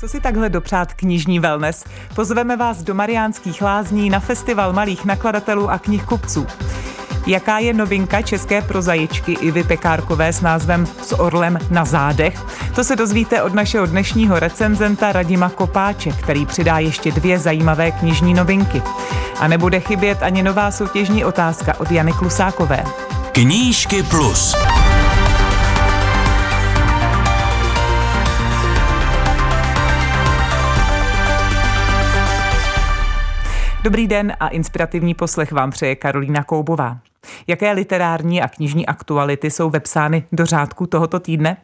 Co si takhle dopřát knižní wellness? Pozveme vás do Mariánských lázní na festival malých nakladatelů a knihkupců. Jaká je novinka české prozajičky Ivy Pekárkové s názvem S orlem na zádech? To se dozvíte od našeho dnešního recenzenta Radima Kopáče, který přidá ještě dvě zajímavé knižní novinky. A nebude chybět ani nová soutěžní otázka od Jany Klusákové. Knížky plus. Dobrý den a inspirativní poslech vám přeje Karolína Koubová. Jaké literární a knižní aktuality jsou vepsány do řádku tohoto týdne?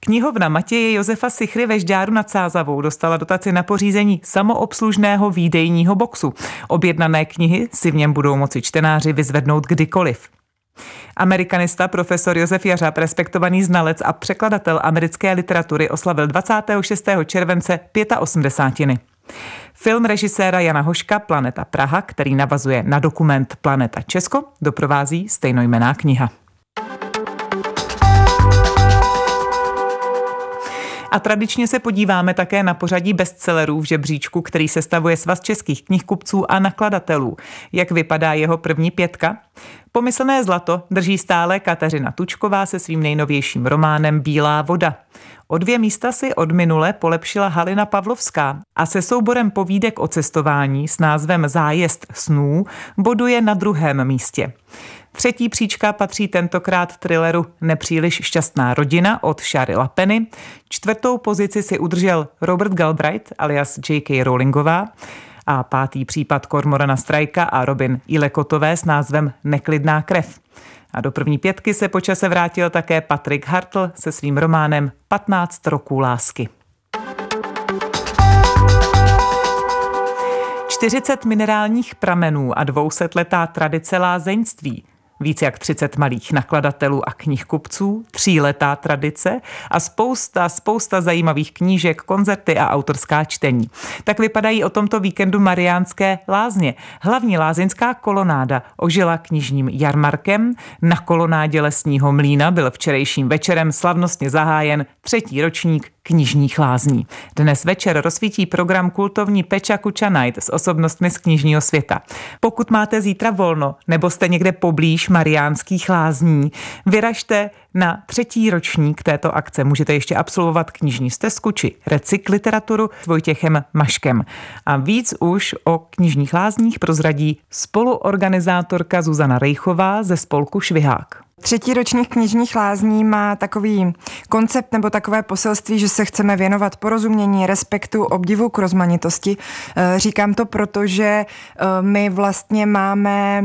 Knihovna Matěje Josefa Sichry ve Žďáru nad Sázavou dostala dotaci na pořízení samoobslužného výdejního boxu. Objednané knihy si v něm budou moci čtenáři vyzvednout kdykoliv. Amerikanista profesor Josef Jařab, respektovaný znalec a překladatel americké literatury, oslavil 26. července 85. Film režiséra Jana Hoška Planeta Praha, který navazuje na dokument Planeta Česko, doprovází stejnojmená kniha. A tradičně se podíváme také na pořadí bestsellerů v žebříčku, který sestavuje Svaz českých knihkupců a nakladatelů. Jak vypadá jeho první pětka? Pomyslné zlato drží stále Kateřina Tučková se svým nejnovějším románem Bílá voda. O dvě místa si od minule polepšila Halina Pavlovská a se souborem povídek o cestování s názvem Zájezd snů boduje na druhém místě. Třetí příčka patří tentokrát thrilleru Nepříliš šťastná rodina od Shary Lapeny. Čtvrtou pozici si udržel Robert Galbraith alias J.K. Rowlingová a pátý případ Kormorana Strajka a Robin Ilekotové s názvem Neklidná krev. A do první pětky se počase vrátil také Patrik Hartl se svým románem 15 roků lásky. 40 minerálních pramenů a dvousetletá tradice lázeňství více jak 30 malých nakladatelů a knihkupců, tříletá tradice a spousta, spousta zajímavých knížek, koncerty a autorská čtení. Tak vypadají o tomto víkendu Mariánské lázně. Hlavní lázeňská kolonáda ožila knižním jarmarkem. Na kolonádě lesního mlína byl včerejším večerem slavnostně zahájen třetí ročník knižních lázní. Dnes večer rozsvítí program kultovní Peča Kuča Night s osobnostmi z knižního světa. Pokud máte zítra volno nebo jste někde poblíž Mariánských lázní, vyražte na třetí ročník této akce. Můžete ještě absolvovat knižní stezku či recykliteraturu s Vojtěchem Maškem. A víc už o knižních lázních prozradí spoluorganizátorka Zuzana Rejchová ze spolku Švihák. Třetí ročník knižních lázní má takový koncept nebo takové poselství, že se chceme věnovat porozumění, respektu, obdivu k rozmanitosti. Eh, říkám to proto, že eh, my vlastně máme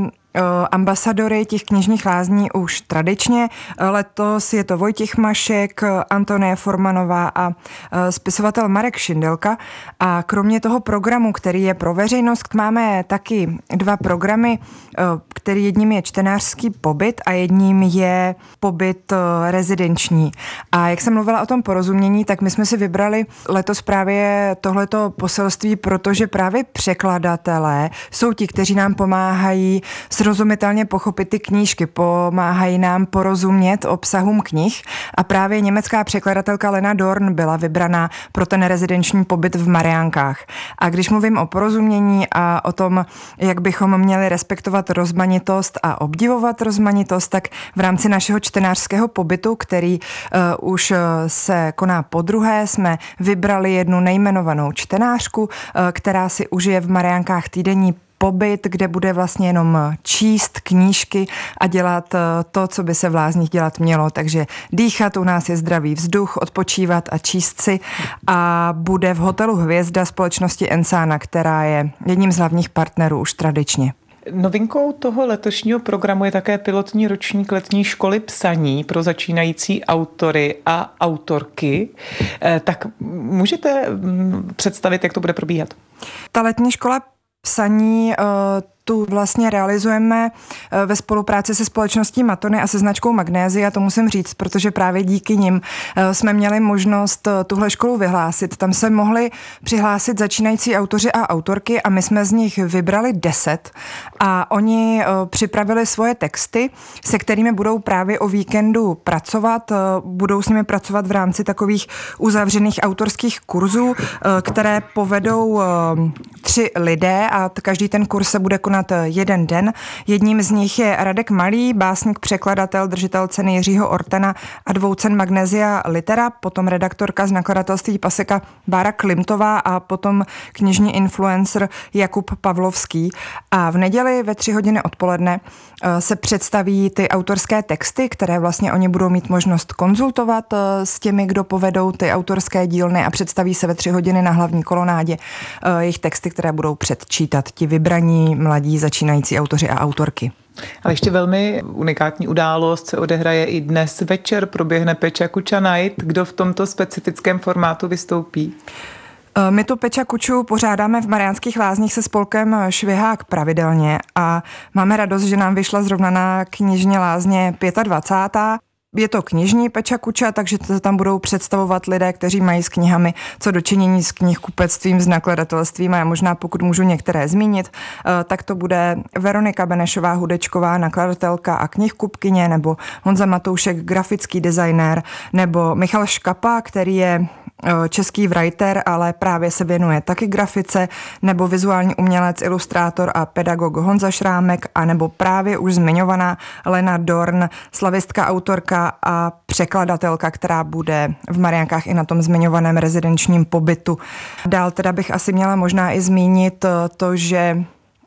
ambasadory těch knižních lázní už tradičně. Eh, letos je to Vojtěch Mašek, Antonie Formanová a eh, spisovatel Marek Šindelka. A kromě toho programu, který je pro veřejnost, máme taky dva programy, který jedním je čtenářský pobyt a jedním je pobyt rezidenční. A jak jsem mluvila o tom porozumění, tak my jsme si vybrali letos právě tohleto poselství, protože právě překladatelé jsou ti, kteří nám pomáhají s srozumitelně pochopit ty knížky, pomáhají nám porozumět obsahům knih a právě německá překladatelka Lena Dorn byla vybraná pro ten rezidenční pobyt v Mariánkách. A když mluvím o porozumění a o tom, jak bychom měli respektovat rozmanitost a obdivovat rozmanitost, tak v rámci našeho čtenářského pobytu, který uh, už uh, se koná po druhé, jsme vybrali jednu nejmenovanou čtenářku, uh, která si užije v Mariánkách týdenní pobyt, kde bude vlastně jenom číst knížky a dělat eh, to, co by se v lázních dělat mělo. Takže dýchat u nás je zdravý vzduch, odpočívat a číst si a bude v hotelu Hvězda společnosti Ensana, která je jedním z hlavních partnerů už tradičně. Novinkou toho letošního programu je také pilotní ročník letní školy psaní pro začínající autory a autorky. Eh, tak můžete mm, představit, jak to bude probíhat? Ta letní škola psaní, eh, tu vlastně realizujeme eh, ve spolupráci se společností Matony a se značkou Magnézy a to musím říct, protože právě díky nim eh, jsme měli možnost eh, tuhle školu vyhlásit. Tam se mohli přihlásit začínající autoři a autorky a my jsme z nich vybrali deset a oni připravili svoje texty, se kterými budou právě o víkendu pracovat, budou s nimi pracovat v rámci takových uzavřených autorských kurzů, které povedou tři lidé a každý ten kurz se bude konat eh, jeden den. Jedním z nich je Radek Malý, básník, překladatel, držitel ceny Jiřího Ortena a dvou cen Magnesia Litera, potom redaktorka z nakladatelství Paseka Bára Klimtová a potom knižní influencer Jakub Pavlovský. A v neděli ve tři hodiny odpoledne eh, se představí ty autorské texty, které vlastně oni budou mít možnost konzultovat eh, s těmi, kdo povedou ty autorské dílny a představí se ve tři hodiny na hlavní kolonádě jejich texty, které budou předčítat ti vybraní mladí začínající autoři a autorky. Ale ještě velmi unikátní událost se odehraje i dnes večer, proběhne Peča Kuča Night. Kdo v tomto specifickém formátu vystoupí? E, my tu Peča Kuču pořádáme v Mariánských lázních se spolkem Švihák pravidelně a máme radost, že nám vyšla zrovna na knižně lázně 25 je to knižní Peča Kuča, takže to tam budou představovat lidé, kteří mají s knihami co dočinění s knihkupectvím, s nakladatelstvím a já možná pokud můžu některé zmínit, eh, tak to bude Veronika Benešová Hudečková, nakladatelka a knihkupkyně, nebo Honza Matoušek, grafický designér, nebo Michal Škapa, který je český writer, ale právě se věnuje taky grafice, nebo vizuální umělec, ilustrátor a pedagog Honza Šrámek, a nebo právě už zmiňovaná Lena Dorn, slavistka, autorka a překladatelka, která bude v Mariankách i na tom zmiňovaném rezidenčním pobytu. Dál teda bych asi měla možná i zmínit eh, to, že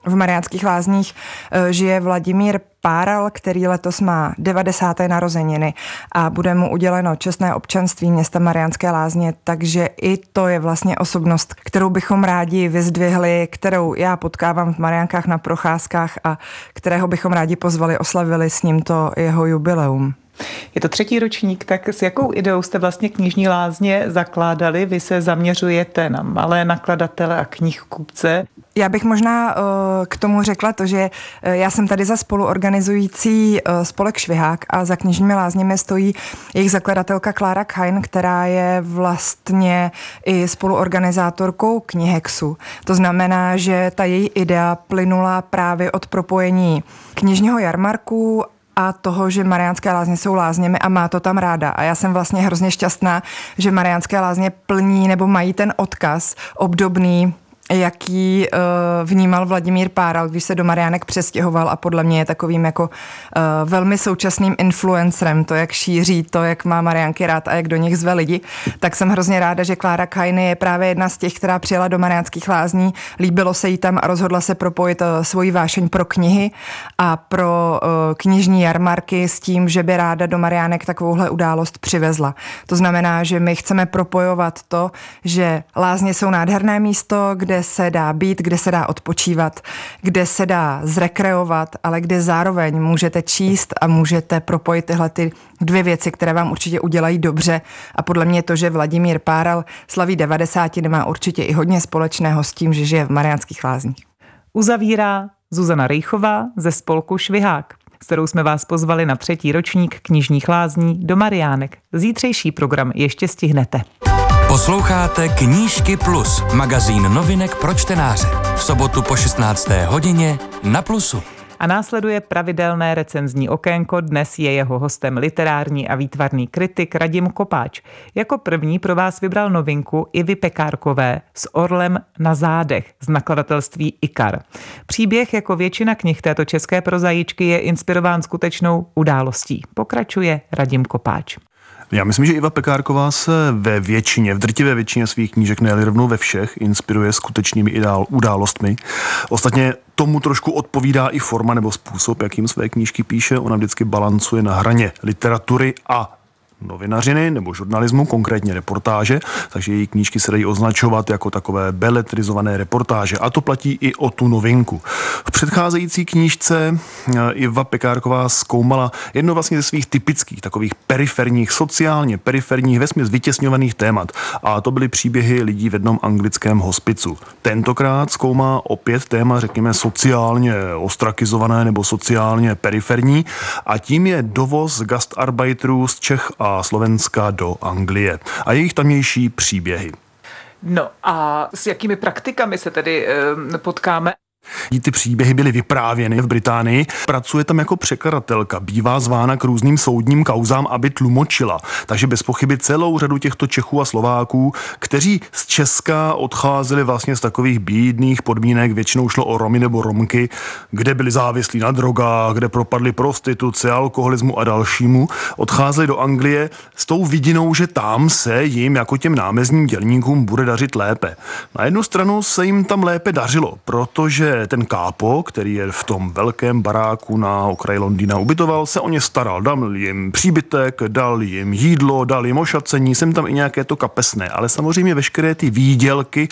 v Mariánských lázních eh, žije Vladimír Páral, který letos má 90. narozeniny a bude mu uděleno čestné občanství města Mariánské lázně, takže i to je vlastně osobnost, kterou bychom rádi vyzdvihli, kterou já potkávám v Mariánkách na procházkách a kterého bychom rádi pozvali, oslavili s ním to jeho jubileum. Je to třetí ročník, tak s jakou ideou jste vlastně knižní lázně zakládali? Vy se zaměřujete na malé nakladatele a knihkupce. Já bych možná uh, k tomu řekla to, že uh, já jsem tady za spoluorganizující uh, spolek Švihák a za knižními lázněmi stojí jejich zakladatelka Klára Kain, která je vlastně i spoluorganizátorkou knihexu. To znamená, že ta její idea plynula právě od propojení knižního jarmarku a toho, že Mariánské lázně jsou lázněmi a má to tam ráda. A já jsem vlastně hrozně šťastná, že Mariánské lázně plní nebo mají ten odkaz obdobný jaký uh, vnímal Vladimír Páral, když se do Mariánek přestěhoval a podle mě je takovým jako uh, velmi současným influencerem, to, jak šíří, to, jak má Mariánky rád a jak do nich zve lidi, tak jsem hrozně ráda, že Klára Kajny je právě jedna z těch, která přijela do Mariánských lázní, líbilo se jí tam a rozhodla se propojit uh, svoji vášeň pro knihy a pro uh, knižní jarmarky s tím, že by ráda do Mariánek takovouhle událost přivezla. To znamená, že my chceme propojovat to, že lázně jsou nádherné místo, kde se dá být, kde se dá odpočívat, kde se dá zrekreovat, ale kde zároveň můžete číst a můžete propojit tyhle ty dvě věci, které vám určitě udělají dobře. A podle mě to, že Vladimír Páral slaví 90, nemá určitě i hodně společného s tím, že žije v Mariánských lázních. Uzavírá Zuzana Rejchová ze spolku Švihák s kterou jsme vás pozvali na třetí ročník knižních lázní do Mariánek. Zítřejší program ještě stihnete. Posloucháte Knížky Plus, magazín novinek pro čtenáře. V sobotu po 16. hodině na Plusu. A následuje pravidelné recenzní okénko. Dnes je jeho hostem literární a výtvarný kritik Radim Kopáč. Jako první pro vás vybral novinku Ivy Pekárkové s Orlem na zádech z nakladatelství Ikar. Příběh jako většina knih této české prozajíčky je inspirován skutečnou událostí. Pokračuje Radim Kopáč. Já myslím, že Iva Pekárková se ve většině, v drtivé většině svých knížek, ne rovnou ve všech, inspiruje skutečnými ideál, událostmi. Ostatně tomu trošku odpovídá i forma nebo způsob, jakým své knížky píše. Ona vždycky balancuje na hraně literatury a novinařiny nebo žurnalismu, konkrétně reportáže, takže její knížky se dají označovat jako takové beletrizované reportáže. A to platí i o tu novinku. V předcházející knížce eh, Iva Pekárková zkoumala jedno vlastně ze svých typických takových periferních, sociálně periferních, vesměs vytěsňovaných témat. A to byly příběhy lidí v jednom anglickém hospicu. Tentokrát zkoumá opět téma, řekněme, sociálně ostrakizované nebo sociálně periferní a tím je dovoz gastarbeiterů z Čech a Slovenska do Anglie a jejich tamnější příběhy. No a s jakými praktikami se tedy e, potkáme? Ty příběhy byly vyprávěny v Británii. Pracuje tam jako překladatelka, bývá zvána k různým soudním kauzám, aby tlumočila. Takže bez pochyby celou řadu těchto Čechů a Slováků, kteří z Česka odcházeli vlastně z takových bídných podmínek, většinou šlo o Romy nebo Romky, kde byli závislí na drogách, kde propadli prostituci, alkoholismu a dalšímu, odcházeli do Anglie s tou vidinou, že tam se jim jako těm námezním dělníkům bude dařit lépe. Na jednu stranu se jim tam lépe dařilo, protože ten kápo, který je v tom velkém baráku na okraji Londýna ubytoval, se o ně staral. Dal jim příbytek, dal jim jídlo, dal jim ošacení, jsem tam i nějaké to kapesné, ale samozřejmě veškeré ty výdělky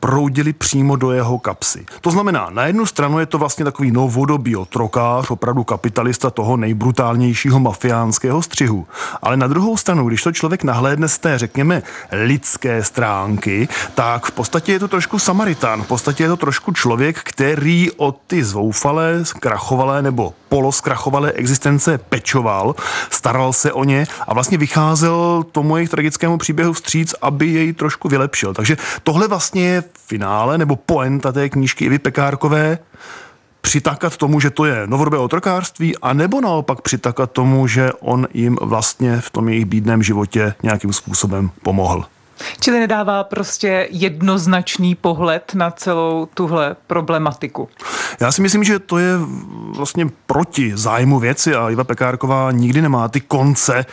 proudily přímo do jeho kapsy. To znamená, na jednu stranu je to vlastně takový novodobý otrokář, opravdu kapitalista toho nejbrutálnějšího mafiánského střihu. Ale na druhou stranu, když to člověk nahlédne z té, řekněme, lidské stránky, tak v podstatě je to trošku Samaritán, v podstatě je to trošku člověk, který o ty zoufalé, zkrachovalé nebo poloskrachovalé existence pečoval, staral se o ně a vlastně vycházel tomu jejich tragickému příběhu vstříc, aby jej trošku vylepšil. Takže tohle vlastně je finále nebo poenta té knížky Ivy Pekárkové, přitakat tomu, že to je novodobé otrokářství, a nebo naopak přitakat tomu, že on jim vlastně v tom jejich bídném životě nějakým způsobem pomohl. Čili nedává prostě jednoznačný pohled na celou tuhle problematiku. Já si myslím, že to je vlastně proti zájmu věci a Iva Pekárková nikdy nemá ty konce eh,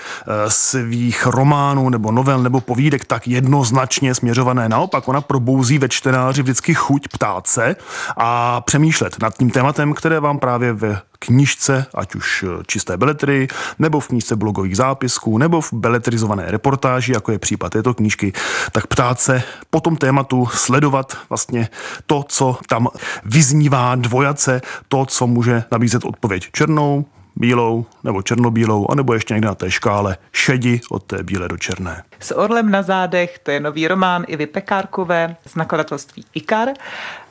svých románů nebo novel nebo povídek tak jednoznačně směřované. Naopak ona probouzí ve čtenáři vždycky chuť ptát se a přemýšlet nad tím tématem, které vám právě ve knížce, ať už eh, čisté beletry, nebo v knížce blogových zápisků, nebo v beletrizované reportáži, jako je případ této knížky, tak ptát se po tom tématu, sledovat vlastně to, co tam vyznívá dvojace, to, co může nabízet odpověď černou, bílou nebo černobílou, anebo ještě někde na té škále šedi od té bílé do černé. S orlem na zádech, to je nový román Ivy Pekárkové z nakladatelství Ikar.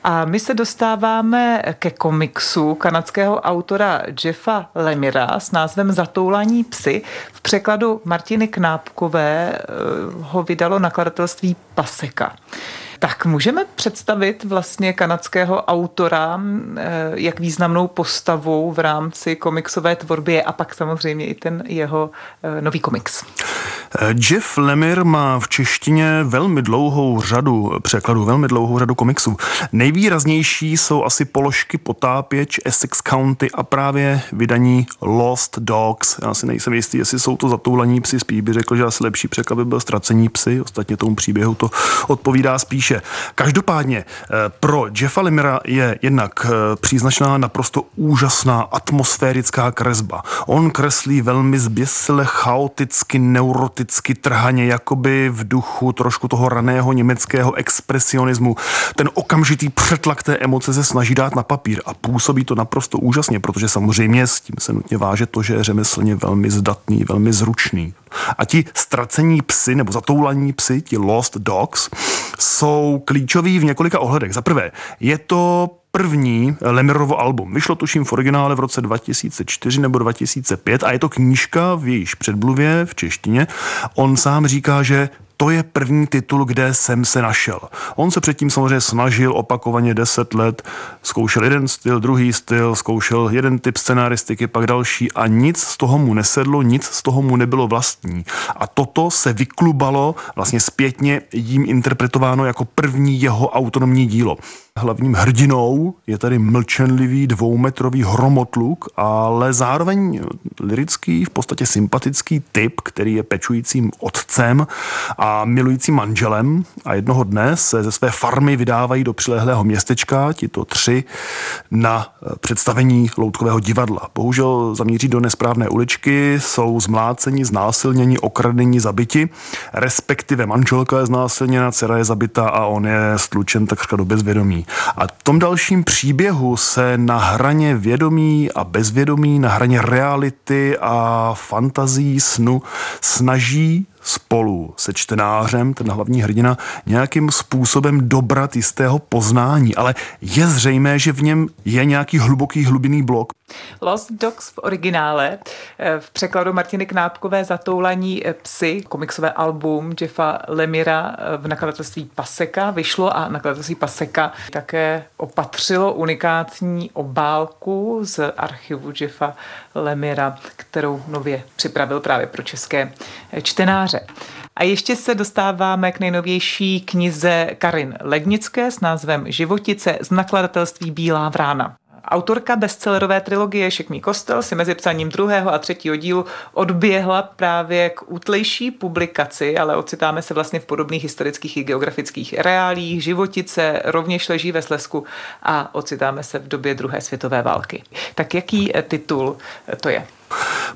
A my se dostáváme ke komiksu kanadského autora Jeffa Lemira s názvem Zatoulání psy. V překladu Martiny Knápkové eh, ho vydalo nakladatelství Paseka. Tak můžeme představit vlastně kanadského autora, eh, jak významnou postavou v rámci komiksové tvorby a pak samozřejmě i ten jeho eh, nový komiks. Eh, Jeff Lemire má v češtině velmi dlouhou řadu překladů, velmi dlouhou řadu komiksů. Nejvýraznější jsou asi položky Potápěč, Essex County a právě vydaní Lost Dogs. Já si nejsem jistý, jestli jsou to zatoulaní psy, spíš by řekl, že asi lepší překlad by byl ztracení psy, ostatně tomu příběhu to odpovídá spíše. Každopádně eh, pro Jeffa Lemira je jednak eh, příznačná naprosto úžasná atmosférická kresba. On kreslí velmi zběsile, chaoticky, neuroticky trhaně, jakoby v duchu trošku toho raného německého expresionismu. Ten okamžitý přetlak té emoce se snaží dát na papír a působí to naprosto úžasně, protože samozřejmě s tím se nutně váže to, že je řemeslně velmi zdatný, velmi zručný. A ti ztracení psy nebo zatoulaní psy, ti lost dogs, jsou klíčoví v několika ohledech. Za prvé, je to první Lemirovo album. Vyšlo tuším v originále v roce 2004 nebo 2005 a je to knížka v jejíž předmluvě v češtině. On sám říká, že to je první titul, kde jsem se našel. On se předtím samozřejmě snažil opakovaně deset let, zkoušel jeden styl, druhý styl, zkoušel jeden typ scenaristiky, pak další a nic z toho mu nesedlo, nic z toho mu nebylo vlastní. A toto se vyklubalo vlastně zpětně jím interpretováno jako první jeho autonomní dílo. Hlavním hrdinou je tady mlčenlivý dvoumetrový hromotluk, ale zároveň lirický, v podstatě sympatický typ, který je pečujícím otcem a milujícím manželem a jednoho dne se ze své farmy vydávají do přilehlého městečka, tito tři, na představení loutkového divadla. Bohužel zamíří do nesprávné uličky, jsou zmláceni, znásilněni, okradení, zabiti, respektive manželka je znásilněna, dcera je zabita a on je stlučen takřka do bezvědomí. A v tom dalším příběhu se na hraně vědomí a bezvědomí, na hraně reality a fantazí snu snaží spolu se čtenářem, ten hlavní hrdina, nějakým způsobem dobrat jistého poznání, ale je zřejmé, že v něm je nějaký hluboký hlubinný blok. Lost Dogs v originále, eh, v překladu Martiny Knápkové Zatoulaní eh, psy, komiksové album Jeffa Lemira eh, v nakladatelství Paseka vyšlo a nakladatelství Paseka také opatřilo unikátní obálku z archivu Jeffa Lemira, kterou nově připravil právě pro české čtenáře. A ještě se dostáváme k nejnovější knize Karin Lednické s názvem Životice z nakladatelství Bílá vrána. Autorka bestsellerové trilogie Šekmý kostel si mezi psaním druhého a třetího dílu odběhla právě k útlejší publikaci, ale ocitáme se vlastně v podobných historických i geografických reálích. Životice rovněž leží ve Slesku a ocitáme se v době druhé světové války. Tak jaký titul to je?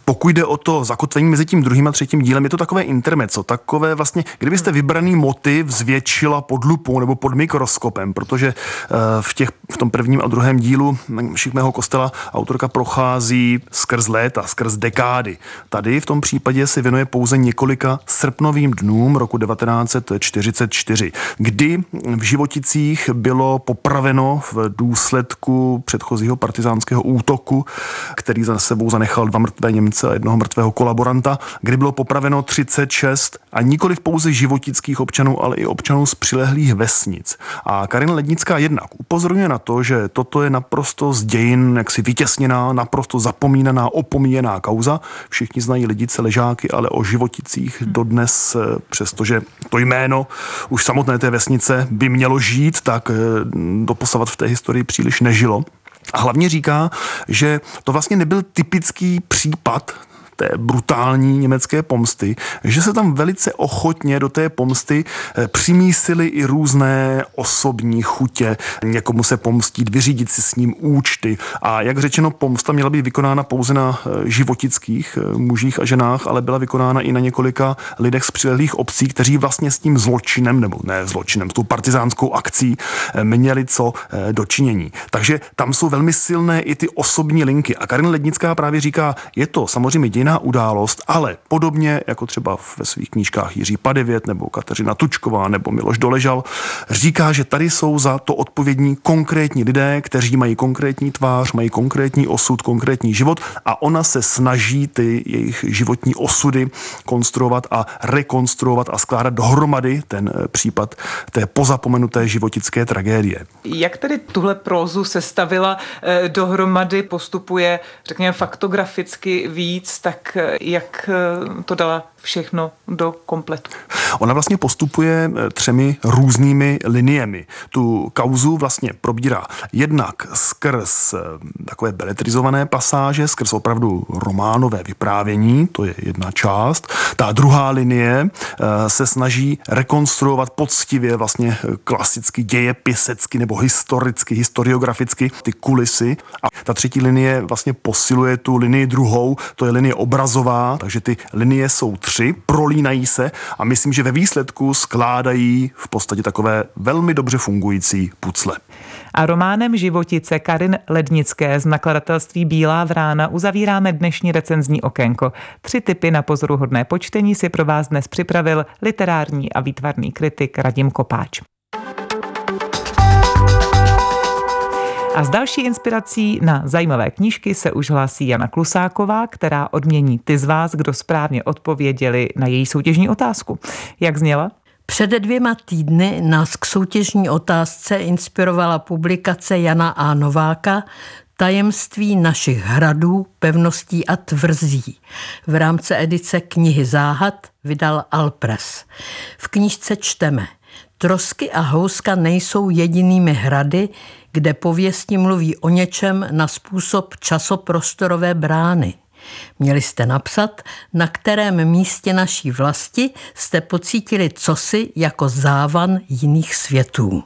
Pokud jde o to zakotvení mezi tím druhým a třetím dílem, je to takové intermeco, takové vlastně, kdybyste vybraný motiv zvětšila pod lupou nebo pod mikroskopem, protože eh, v, těch, v tom prvním a druhém dílu Šikmého kostela autorka prochází skrz léta, skrz dekády. Tady v tom případě se věnuje pouze několika srpnovým dnům roku 1944, kdy v Životicích bylo popraveno v důsledku předchozího partizánského útoku, který za sebou zanechal dva mrtvé Němce a jednoho mrtvého kolaboranta, kdy bylo popraveno 36 a nikoli pouze životických občanů, ale i občanů z přilehlých vesnic. A Karin Lednická jednak upozorňuje na to, že toto je naprosto z dějin jaksi vytěsněná, naprosto zapomínaná, opomíjená kauza. Všichni znají lidice ležáky, ale o životicích dodnes, eh, přestože to jméno už samotné té vesnice by mělo žít, tak eh, doposavat v té historii příliš nežilo. A hlavně říká, že to vlastně nebyl typický případ té brutální německé pomsty, že se tam velice ochotně do té pomsty eh, přimísily i různé osobní chutě. Někomu se pomstít, vyřídit si s ním účty. A jak řečeno, pomsta měla být vykonána pouze na eh, životických eh, mužích a ženách, ale byla vykonána i na několika lidech z přilehlých obcí, kteří vlastně s tím zločinem, nebo ne zločinem, s tou partizánskou akcí měli co dočinění. Takže tam jsou velmi silné i ty osobní linky. A Karin Lednická právě říká, je to samozřejmě dějina jiná událost, ale podobně jako třeba ve svých knížkách Jiří Padevět nebo Kateřina Tučková nebo Miloš Doležal, říká, že tady jsou za to odpovědní konkrétní lidé, kteří mají konkrétní tvář, mají konkrétní osud, konkrétní život a ona se snaží ty jejich životní osudy konstruovat a rekonstruovat a skládat dohromady ten eh, případ té pozapomenuté životické tragédie. Jak tedy tuhle prózu sestavila eh, dohromady, postupuje, řekněme, faktograficky víc, tak tak jak eh, to dala všechno do kompletu. Ona vlastně postupuje eh, třemi různými liniemi. Tu kauzu vlastně probírá jednak skrz eh, takové beletrizované pasáže, skrz opravdu románové vyprávění, to je jedna část. Ta druhá linie se snaží rekonstruovat poctivě vlastně klasicky dějepisecky nebo historicky, historiograficky ty kulisy. A ta třetí linie vlastně posiluje tu linii druhou, to je linie obrazová, takže ty linie jsou tři, prolínají se a myslím, že ve výsledku skládají v podstatě takové velmi dobře fungující pucle. A románem Životice Karin Lednické z nakladatelství Bílá vrána uzavíráme dnešní recenzní okénko. Tři typy na pozoruhodné počtení si pro vás dnes připravil literární a výtvarný kritik Radim Kopáč. A s další inspirací na zajímavé knížky se už hlásí Jana Klusáková, která odmění ty z vás, kdo správně odpověděli na její soutěžní otázku. Jak zněla? Před dvěma týdny nás k soutěžní otázce inspirovala publikace Jana A. Nováka Tajemství našich hradů, pevností a tvrzí. V rámci edice knihy Záhad vydal Alpres. V knížce čteme – Trosky a houska nejsou jedinými hrady, kde pověsti mluví o něčem na způsob časoprostorové brány. Měli jste napsat, na kterém místě naší vlasti jste pocítili cosi jako závan jiných světů.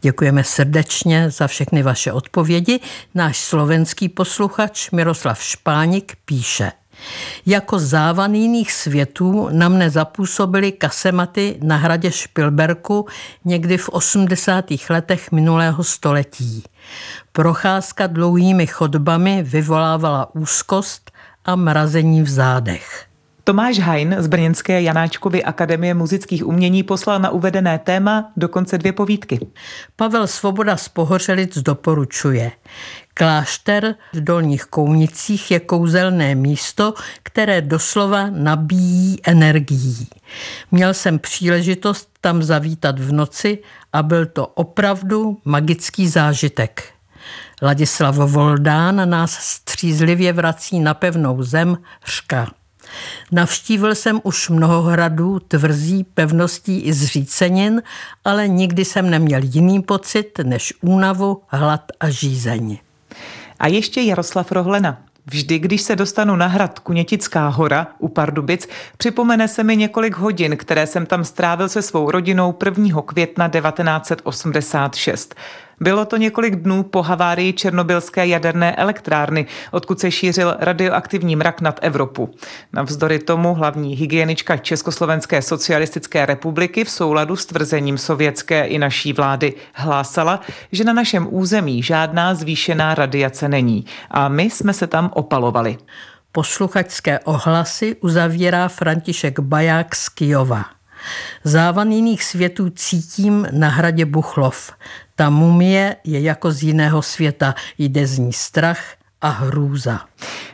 Děkujeme srdečně za všechny vaše odpovědi. Náš slovenský posluchač Miroslav Špánik píše – jako závan jiných světů na mne zapůsobily kasematy na hradě Špilberku někdy v 80. letech minulého století. Procházka dlouhými chodbami vyvolávala úzkost a mrazení v zádech. Tomáš Hajn z Brněnské Janáčkovy akademie muzických umění poslal na uvedené téma dokonce dvě povídky. Pavel Svoboda z Pohořelic doporučuje. Klášter v Dolních Kounicích je kouzelné místo, které doslova nabíjí energií. Měl jsem příležitost tam zavítat v noci a byl to opravdu magický zážitek. Ladislav Voldán nás střízlivě vrací na pevnou zem řka. Navštívil jsem už mnoho hradů, tvrzí, pevností i zřícenin, ale nikdy jsem neměl jiný pocit než únavu, hlad a žízeň. A ještě Jaroslav Rohlena. Vždy, když se dostanu na hrad Kunětická hora u Pardubic, připomene se mi několik hodin, které jsem tam strávil se svou rodinou 1. května 1986. Bylo to několik dnů po havárii černobylské jaderné elektrárny, odkud se šířil radioaktivní mrak nad Evropu. Navzdory tomu hlavní hygienička Československé socialistické republiky v souladu s tvrzením sovětské i naší vlády hlásala, že na našem území žádná zvýšená radiace není. A my jsme se tam opalovali. Posluchačské ohlasy uzavírá František Baják z Kijova. Závan jiných světů cítím na hradě Buchlov. Ta mumie je jako z jiného světa, jde z ní strach a hrůza.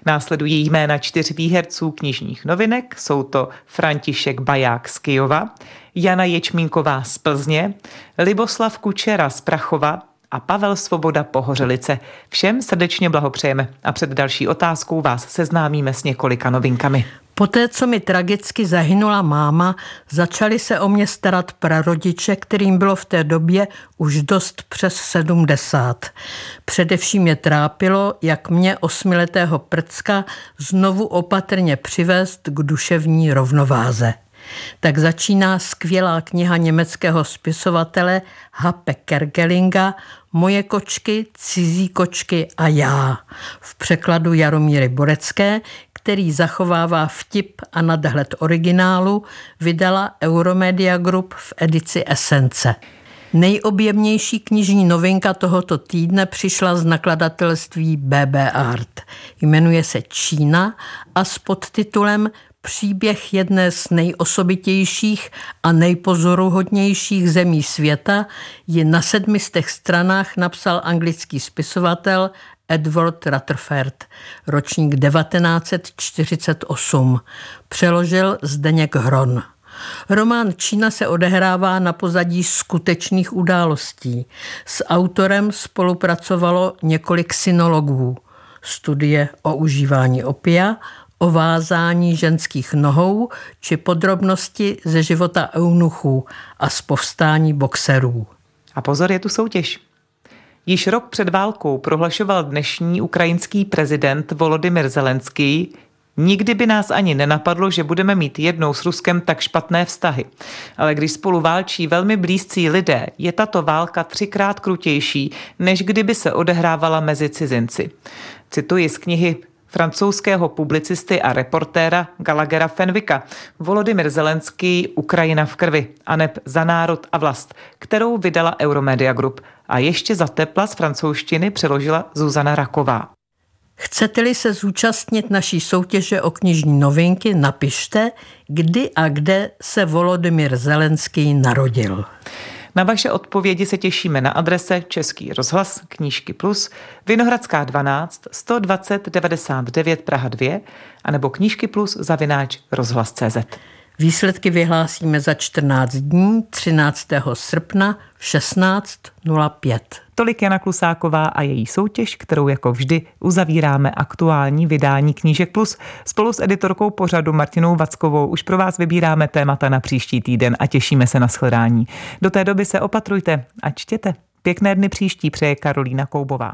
Následují jména čtyř výherců knižních novinek, jsou to František Baják z Kijova, Jana Ječmínková z Plzně, Liboslav Kučera z Prachova a Pavel Svoboda Pohořelice. Všem srdečně blahopřejeme a před další otázkou vás seznámíme s několika novinkami. Poté, co mi tragicky zahynula máma, začali se o mě starat prarodiče, kterým bylo v té době už dost přes 70. Především mě trápilo, jak mě osmiletého prcka znovu opatrně přivést k duševní rovnováze. Tak začíná skvělá kniha německého spisovatele Hape Kergelinga Moje kočky, cizí kočky a já v překladu Jaromíry Borecké, který zachovává vtip a nadhled originálu, vydala Euromedia Group v edici Esence. Nejobjemnější knižní novinka tohoto týdne přišla z nakladatelství BB Art. Jmenuje se Čína a s podtitulem Příběh jedné z nejosobitějších a nejpozoruhodnějších zemí světa ji na sedmistech stranách napsal anglický spisovatel Edward Rutherford, ročník 1948. Přeložil Zdeněk Hron. Román Čína se odehrává na pozadí skutečných událostí. S autorem spolupracovalo několik synologů. Studie o užívání opia, o vázání ženských nohou či podrobnosti ze života eunuchů a z povstání boxerů. A pozor, je tu soutěž. Již rok před válkou prohlašoval dnešní ukrajinský prezident Volodymyr Zelenský, Nikdy by nás ani nenapadlo, že budeme mít jednou s Ruskem tak špatné vztahy. Ale když spolu válčí velmi blízcí lidé, je tato válka třikrát krutější, než kdyby se odehrávala mezi cizinci. Cituji z knihy francouzského publicisty a reportéra Galagera Fenvika, Volodymyr Zelenský Ukrajina v krvi, aneb za národ a vlast, kterou vydala Euromedia Group a ještě za tepla z francouzštiny přeložila Zuzana Raková. Chcete-li se zúčastnit naší soutěže o knižní novinky, napište, kdy a kde se Volodymyr Zelenský narodil. Na vaše odpovědi se těšíme na adrese Český rozhlas Knížky Plus, Vinohradská 12, 120 99 Praha 2, anebo Knížky Plus zavináč rozhlas.cz. Výsledky vyhlásíme za 14 dní 13. srpna v 16.05. Tolik Jana Klusáková a její soutěž, kterou jako vždy uzavíráme aktuální vydání Knížek Plus. Spolu s editorkou pořadu Martinou Vackovou už pro vás vybíráme témata na příští týden a těšíme se na shledání. Do té doby se opatrujte a čtěte. Pěkné dny příští přeje Karolína Koubová.